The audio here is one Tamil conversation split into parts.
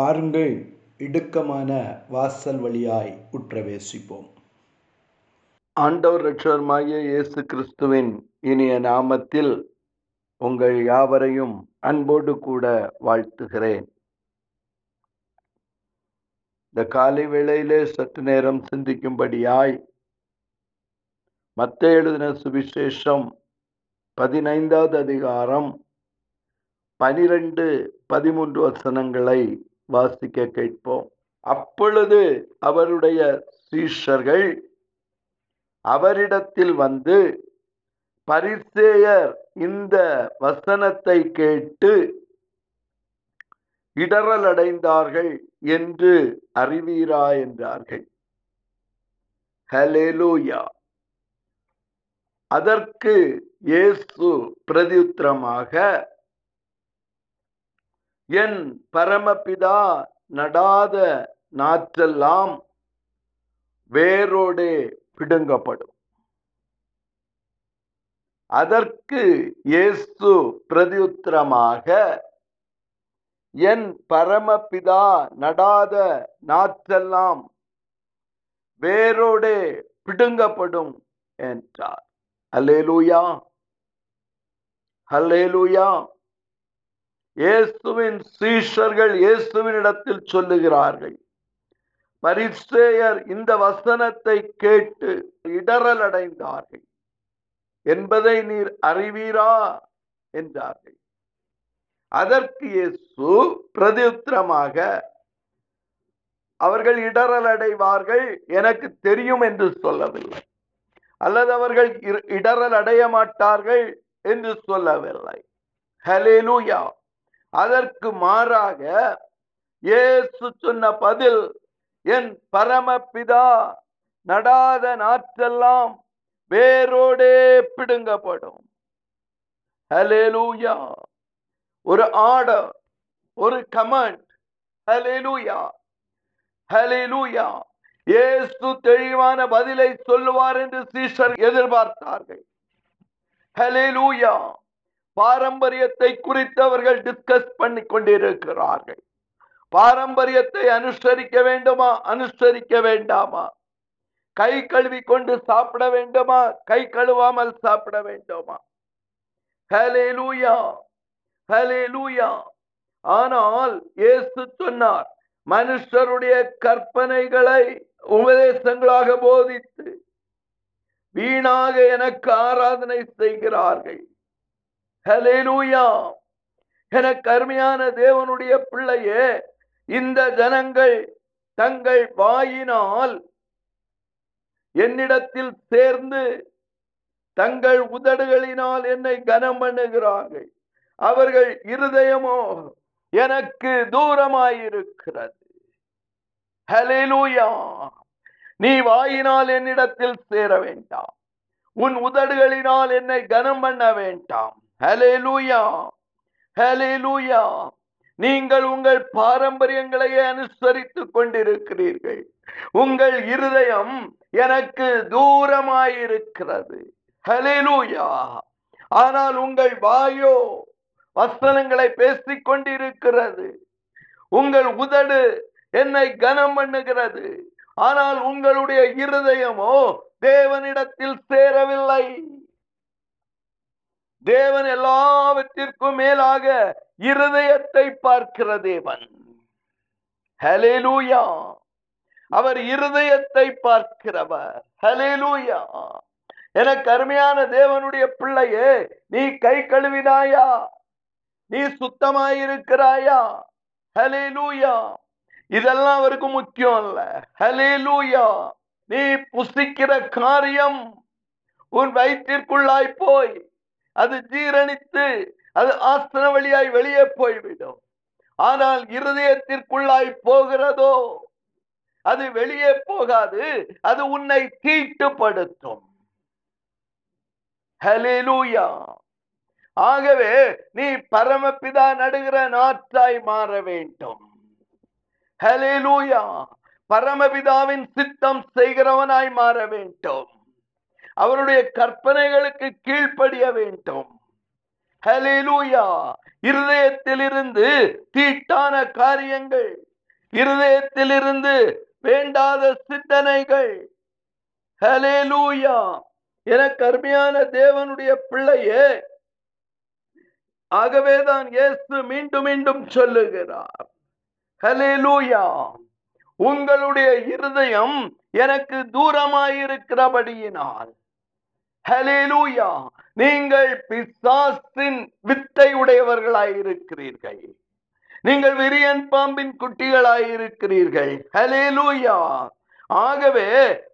பாருங்கள் இடுக்கமான வாசல் வழியாய் உற்றவேசிப்போம். ஆண்டவர் ரட்சகருமாகிய இயேசு கிறிஸ்துவின் இனிய நாமத்தில் உங்கள் யாவரையும் அன்போடு கூட வாழ்த்துகிறேன். இந்த காலை வேளையிலே சற்று நேரம் சிந்திக்கும்படியாய் மத்த எழுதின சுவிசேஷம் பதினைந்தாவது அதிகாரம் பனிரெண்டு பதிமூன்று வசனங்களை வாசிக்க கேட்போம். அப்பொழுது அவருடைய சீஷர்கள் அவரிடத்தில் வந்து பரிசேயர் இந்த வசனத்தை கேட்டு இடரல் அடைந்தார்கள் என்று அறிவீரா என்றார்கள். ஹலேலூயா அதற்கு இயேசு பிரதியுத்திரமாக என் பரமபிதா நடாத நாற்றெல்லாம் வேரோடே பிடுங்கப்படும். அதற்கு இயேசு பிரதியுத்தரமாக என் பரமபிதா நடாத நாற்றெல்லாம் வேரோடே பிடுங்கப்படும் என்றார். அல்லேலூயா. அல்லேலூயா. இயேசுவின் சீஷர்கள் இயேசுவின் இடத்தில் சொல்லுகிறார்கள் பரிசேயர் இந்த வசனத்தை கேட்டு இடரல் அடைந்தார்கள் என்பதை நீர் அறிவீரா? என்றார்கள். அதற்கு இயேசு பிரதியுத்திரமாக அவர்கள் இடரல் அடைவார்கள் எனக்கு தெரியும் என்று சொல்லவில்லை. அல்லது அவர்கள் இடரல் அடைய மாட்டார்கள் என்று சொல்லவில்லை. ஹலேலூயா அதற்கு மாறாக இயேசு சொன்ன பதில் என் பரமபிதா நடாத நாற்றெல்லாம் வேரோடே பிடுங்கப்படும். ஹலேலூயா ஒரு ஆர்டர் ஒரு கமெண்ட் ஹலேலூயா ஹலேலூயா ஏசு தெளிவான பதிலை சொல்லுவார் என்று சீஷர் எதிர்பார்த்தார்கள். ஹலேலூயா பாரம்பரியத்தை குறித்து அவர்கள் டிஸ்கஸ் பண்ணி கொண்டிருக்கிறார்கள். பாரம்பரியத்தை அனுசரிக்க வேண்டுமா? அனுசரிக்க வேண்டாமா? கை கழுவி கொண்டு சாப்பிட வேண்டுமா? கை கழுவாமல் சாப்பிட வேண்டுமா? ஹலே லூயா ஹலே லூயா ஆனால் இயேசு சொன்னார் மனுஷருடைய கற்பனைகளை உபதேசங்களாக போதித்து வீணாக எனக்கு ஆராதனை செய்கிறார்கள். ஹலேலூயா என கருமையான தேவனுடைய பிள்ளையே இந்த ஜனங்கள் தங்கள் வாயினால் என்னிடத்தில் சேர்ந்து தங்கள் உதடுகளினால் என்னை கனம் பண்ணுகிறார்கள். அவர்கள் இருதயமோ எனக்கு தூரமாயிருக்கிறது. ஹலேலூயா நீ வாயினால் என்னிடத்தில் சேர வேண்டாம். உன் உதடுகளினால் என்னை கனம் பண்ண வேண்டாம். ஹலேலூயா ஹலேலூயா நீங்கள் உங்கள் பாரம்பரியங்களை அனுசரித்துக் கொண்டிருக்கிறீர்கள். உங்கள் இருதயம் எனக்கு தூரமாயிருக்கிறது. ஹலேலூயா ஆனால் உங்கள் வாயோ வசனங்களை பேசிக் கொண்டிருக்கிறது. உங்கள் உதடு என்னை கனம் பண்ணுகிறது. ஆனால் உங்களுடைய இருதயமோ தேவனிடத்தில் சேரவில்லை. தேவன் எல்லாவற்றிற்கும் மேலாக இருதயத்தை பார்க்கிற தேவன். ஹலேலூயா அவர் இருதயத்தை பார்க்கிறவர். ஹலேலூயா என கருமையான தேவனுடைய பிள்ளையே நீ கை கழுவினாயா? நீ சுத்தமாயிருக்கிறாயா? ஹலேலூயா இதெல்லாம் அவருக்கு முக்கியம் அல்ல ஹலேலூயா நீ புசிக்கிற காரியம் உன் வயிற்றிற்குள்ளாய் போய் அது ஜீரணித்து அது ஆசன வழியாய் வெளியே போய்விடும். ஆனால் இருதயத்திற்குள்ளாய் போகிறதோ? அது வெளியே போகாது அது உன்னை தீட்டுப்படுத்தும். ஹலேலூயா ஆகவே நீ பரமபிதா நடுகிற நாற்றாய் மாற வேண்டும். ஹலேலூயா பரமபிதாவின் சித்தம் செய்கிறவனாய் மாற வேண்டும். அவருடைய கற்பனைகளுக்கு கீழ்ப்படிய வேண்டும். ஹலேலூயா இருதயத்திலிருந்து தீட்டான காரியங்கள் இருதயத்திலிருந்து வேண்டாத சிந்தனைகள். ஹலேலூயா எனக்கு அருமையான தேவனுடைய பிள்ளையே ஆகவேதான் இயேசு மீண்டும் மீண்டும் சொல்லுகிறார். ஹலேலூயா உங்களுடைய இருதயம் எனக்கு தூரமாயிருக்கிறபடியினால். ஹலேலூயா நீங்கள் பிசாசின் வித்தை உடையவர்களாயிருக்கிறீர்கள். நீங்கள் விரியன் பாம்பின் குட்டிகளாயிருக்கிறீர்கள். ஹலேலூயா ஆகவே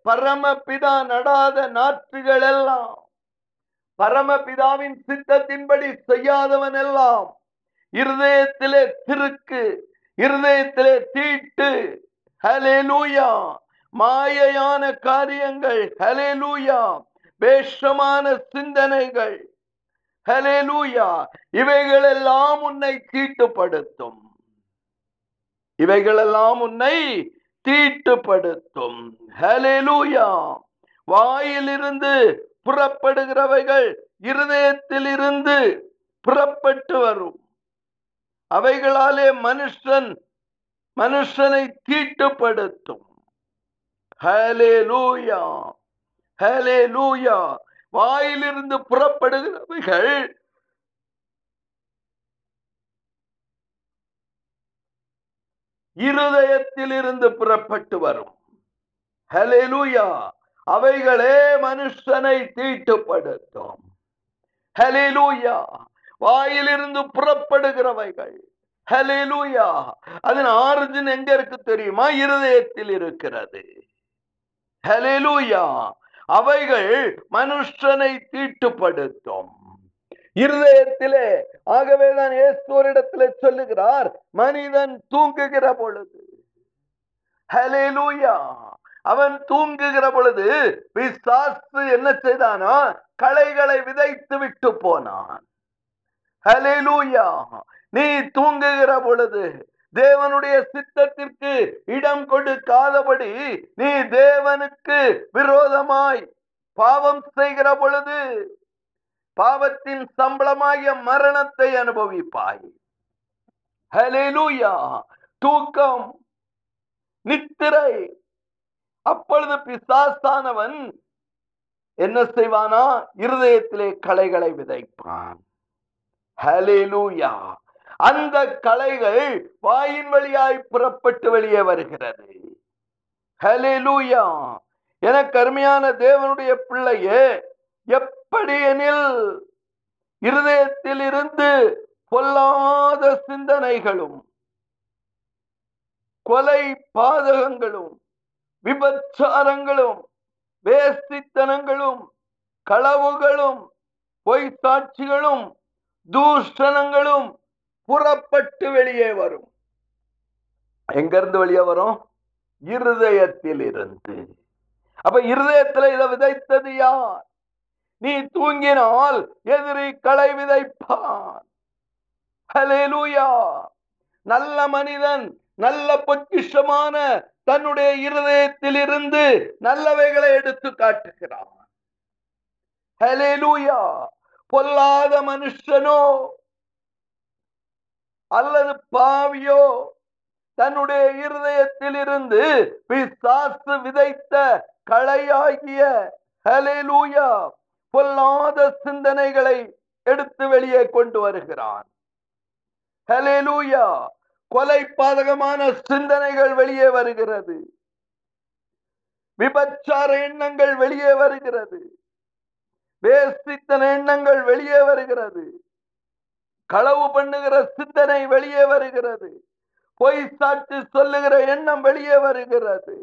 பரமபிதா நடாத நாற்றுகள் எல்லாம் பரமபிதாவின் சித்தத்தின்படி செய்யாதவன் எல்லாம் இருதயத்திலே திருக்கு இருதயத்திலே தீட்டு ஹலேலூயா மாயையான காரியங்கள் ஹலேலூயா வேஷமான சிந்தனைகள். ஹலேலூயா இவைகளெல்லாம் உன்னை தீட்டுப்படுத்தும். இவைகளெல்லாம் உன்னை தீட்டுப்படுத்தும். ஹலேலூயா வாயிலிருந்து புறப்படுகிறவைகள் இருதயத்தில் இருந்து புறப்பட்டு வரும். அவைகளாலே மனுஷன் மனுஷனை தீட்டுப்படுத்தும். ஹலே லூயா ஹலே லூயா வாயிலிருந்து புறப்படுகிறவைகள். இருதயத்தில் இருந்து புறப்பட்டு வரும். ஹலேலூயா அவைகளே மனுஷனை தீட்டுப்படுத்தும். ஹலேலூயா வாயிலிருந்து புறப்படுகிறவைகள். ஹலெலூயா அதன் ஆரிஜின் எங்க இருக்கு தெரியுமா? இருதயத்தில் இருக்கிறது. ஹலேலூயா அவைகள் மனுஷனை தீட்டுப்படுத்தும். இருதயத்திலே ஆகவேதான் ஏசுவரிடத்திலே சொல்லுகிறார் மனிதன் தூங்குகிற பொழுது. ஹலேலூயா அவன் தூங்குகிற பொழுது பிசாசு என்ன செய்தானா? களைகளை விதைத்து விட்டு போனான். ஹலேலூயா நீ தூங்குகிற பொழுது தேவனுடைய சித்தத்திற்கு இடம் கொடுக்காதபடி நீ தேவனுக்கு விரோதமாய் பாவம் செய்கிற பொழுது பாவத்தின் சம்பளமாகிய மரணத்தை அனுபவிப்பாய். ஹலேலூயா தூக்கம் நித்திரை. அப்பொழுது பிசாசானவன் என்ன செய்வானா? இருதயத்திலே களைகளை விதைப்பான். ஹலேலூயா அந்த கலைகள் வாயின் வழியாய் புறப்பட்டு வெளியே வருகிறது. ஹலேலூயா என கருமையான தேவனுடைய பிள்ளையே எப்படி எனில் இருதயத்தில் இருந்து பொல்லாத சிந்தனைகளும் கொலை பாதகங்களும் விபச்சாரங்களும் வேஸ்தித்தனங்களும் களவுகளும் பொய் சாட்சிகளும் தூஷணங்களும் புறப்பட்டு வெளியே வரும். எங்கிருந்து வெளியே வரும்? இருதயத்தில் இருந்து அப்ப இருதயத்துல இதை விதைத்தது யார்? நீ தூங்கினால் எதிரி களை விதைப்பான். நல்ல மனிதன் நல்ல பொக்கிஷமான தன்னுடைய இருதயத்தில் இருந்து நல்லவைகளை எடுத்து காட்டுகிறான். பொல்லாத மனுஷனோ அல்லது பாவியோ தன்னுடைய இருதயத்தில் இருந்து பிசாசு விதைத்த களையாகிய ஹலேலூயா பொல்லாத சிந்தனைகளை எடுத்து வெளியே கொண்டு வருகிறான். ஹலேலூயா கொலை பாதகமான சிந்தனைகள் வெளியே வருகிறது. விபச்சார எண்ணங்கள் வெளியே வருகிறது. வேசித்தன எண்ணங்கள் வெளியே வருகிறது. களவு பண்ணுகிற சிந்தனை வெளியே வருகிறது. பொய் சாட்சி சொல்லுகிற எண்ணம் வெளியே வருகிறது.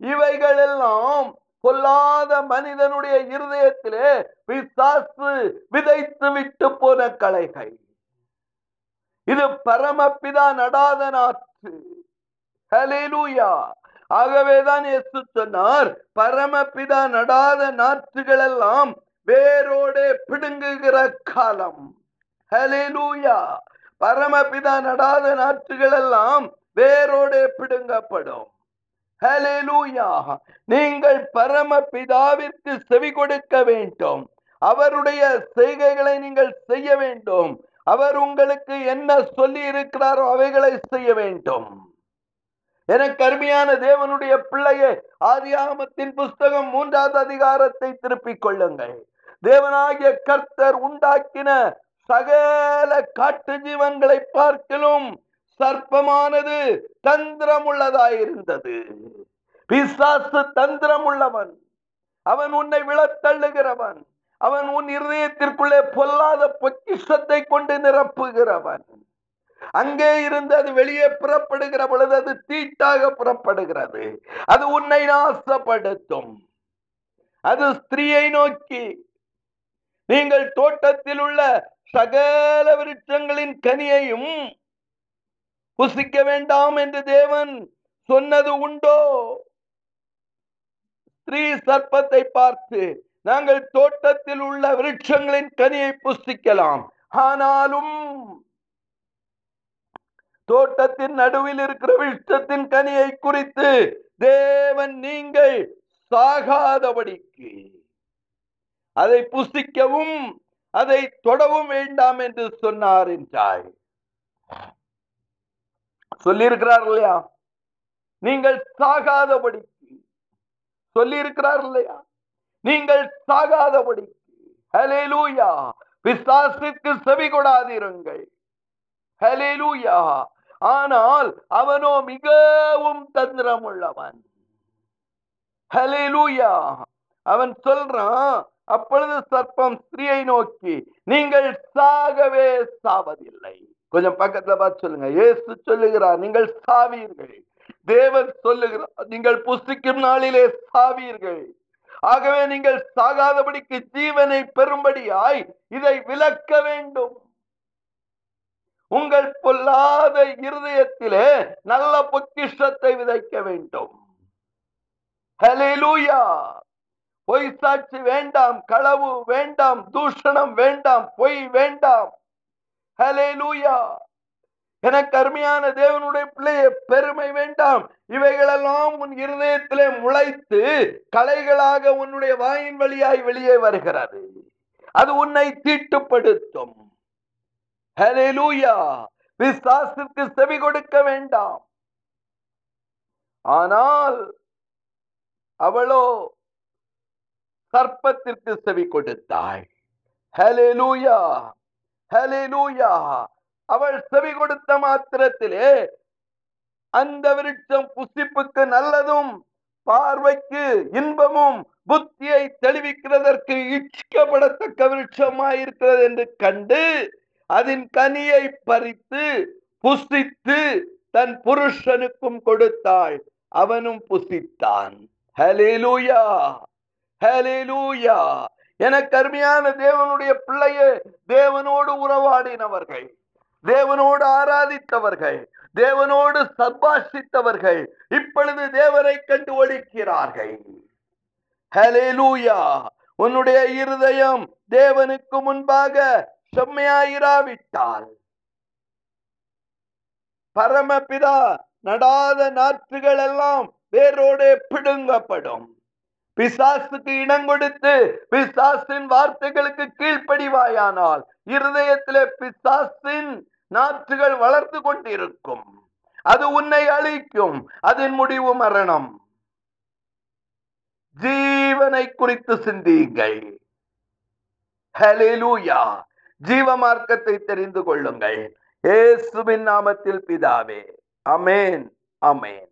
இவைகள் எல்லாம் பொல்லாத மனிதனுடைய இருதயத்திலே விசாசு விதைத்து விட்டு போன கலைகள் இது பரமபிதா நடாத நாற்று ஆகவேதான் சொன்னார் பரமபிதா நடாத நாற்றுகள் எல்லாம் வேரோடே பிடுங்குகிற காலம். ஹலேலூயா பரமபிதா நடாத நாற்றுகள் எல்லாம் வேரோடே பிடுங்கப்படும். ஹலேலூயா நீங்கள் பரமபிதாவிற்கு செவி கொடுக்க வேண்டும். அவருடைய செய்கைகளை நீங்கள் செய்ய வேண்டும். அவர் உங்களுக்கு என்ன சொல்லி இருக்கிறாரோ அவைகளை செய்ய வேண்டும். எனக்கு அருமையான தேவனுடைய பிள்ளையே ஆதியாகமத்தின் புஸ்தகம் மூன்றாவது அதிகாரத்தை திருப்பிக் கொள்ளுங்கள். தேவனாகிய கர்த்தர் உண்டாக்கின சகல காட்டு ஜீவன்களை பார்க்கலும் சர்ப்பமானது தந்திரமுள்ளதாயிருந்தது. பிசாசு தந்திரமுள்ளவன். அவன் உன்னை விழத்தள்ளுகிறவன். அவன் உன் இருதயத்திற்குள்ளே பொல்லாத பொக்கிஷத்தை கொண்டு நிரப்புகிறவன். அங்கே இருந்து அது வெளியே புறப்படுகிற பொழுது அது தீட்டாக புறப்படுகிறது. அது உன்னை நாசப்படுத்தும். அது ஸ்திரீயை நோக்கி நீங்கள் தோட்டத்தில் உள்ள சகல விருட்சங்களின் கனியையும் புசிக்க வேண்டாம் என்று தேவன் சொன்னது உண்டோ? ஸ்திரீ சர்ப்பத்தை பார்த்து நாங்கள் தோட்டத்தில் உள்ள விருட்சங்களின் கனியை புசிக்கலாம். ஆனாலும் தோட்டத்தின் நடுவில் இருக்கிற விருட்சத்தின் கனியை குறித்து தேவன் நீங்கள் சாகாதபடிக்கு அதை புசிக்கவும் அதை தொடவும் வேண்டாம் என்று சொன்னார் என்றாய். சொல்லியிருக்கிறார் இல்லையா நீங்கள் சாகாதபடிக்கு. சொல்லியிருக்கிறார் இல்லையா நீங்கள் சாகாதபடிக்கு. ஹலேலூயா விசாசிற்கு செவி கொடாதிருங்கள். ஹலேலூயா ஆனால் அவனோ மிகவும் தந்திரம் உள்ளவன் அவன் சொல்றான் அப்பொழுது சர்ப்பம் ஸ்திரீயை நோக்கி நீங்கள் சாகவே சாவதில்லை. கொஞ்சம் பக்கத்துல பார்த்து சொல்லுங்க. ஏசு சொல்லுகிறார் நீங்கள் சாவீர்கள். தேவன் சொல்லுகிறார் நீங்கள் புசிக்கும் நாளிலே சாவீர்கள். ஆகவே நீங்கள் சாகாதபடிக்கு ஜீவனை பெறும்படியாய் இதை விளக்க வேண்டும். உங்கள் பொல்லாத இருதயத்திலே நல்ல பொக்கிஷத்தை விதைக்க வேண்டும். பொய் சாட்சி வேண்டாம் களவு வேண்டாம் தூஷணம் வேண்டாம் பொய் வேண்டாம். ஹalleluya எனக்கு அருமையான தேவனுடைய பிள்ளைய பெருமை வேண்டாம். இவைகளெல்லாம் உன் இருதயத்திலே முளைத்து கலைகளாக உன்னுடைய வாயின் வழியாய் வெளியே வருகிறது. அது உன்னை தீட்டுப்படுத்தும். ஹalleluya விசுவாசத்திற்கு செவி கொடுக்க வேண்டாம் ஆனால் அவளோ சர்ப்பத்திற்கு செவி கொடுத்தாள் ஹalleluya ஹalleluya அவள் செவி கொடுத்த மாத்திரத்திலே அந்த விருட்சம் புசிப்புக்கு நல்லதும் பார்வைக்கு இன்பமும் புத்தியை தெளிவிக்கிறதற்கு இச்சிக்கப்படத்தக்க விருட்சமாயிருக்கிறது என்று கண்டு அதன் கனியை பறித்து புசித்து தன் புருஷனுக்கும் கொடுத்தாள். அவனும் புசித்தான். ஹலேலூயா ஹலேலூயா என அருமையான தேவனுடைய பிள்ளையே தேவனோடு உறவாடினவர்கள் தேவனோடு ஆராதித்தவர்கள் தேவனோடு சம்பாஷித்தவர்கள் இப்பொழுது தேவனை கண்டு ஒழிக்கிறார்கள். ஹலேலூயா உன்னுடைய இருதயம் தேவனுக்கு முன்பாக செம்மையாயிராவிட்டால் பரமபிதா நடாத நாற்றுகள் எல்லாம் வேரோடு பிடுங்கப்படும். பிசாசுக்கு இடம் கொடுத்து பிசாசின் வார்த்தைகளுக்கு கீழ்ப்படிவாயானால் இருதயத்திலே பிசாசின் நாற்றுகள் வளர்த்து கொண்டிருக்கும். அது உன்னை அழிக்கும். அதன் முடிவு மரணம். ஜீவனை குறித்து சிந்தியுங்கள் ஹலிலூயா ஜீவ மார்க்கத்தை தெரிந்து கொள்ளுங்கள். ஏசுவின் நாமத்தில் பிதாவே. அமேன் அமேன்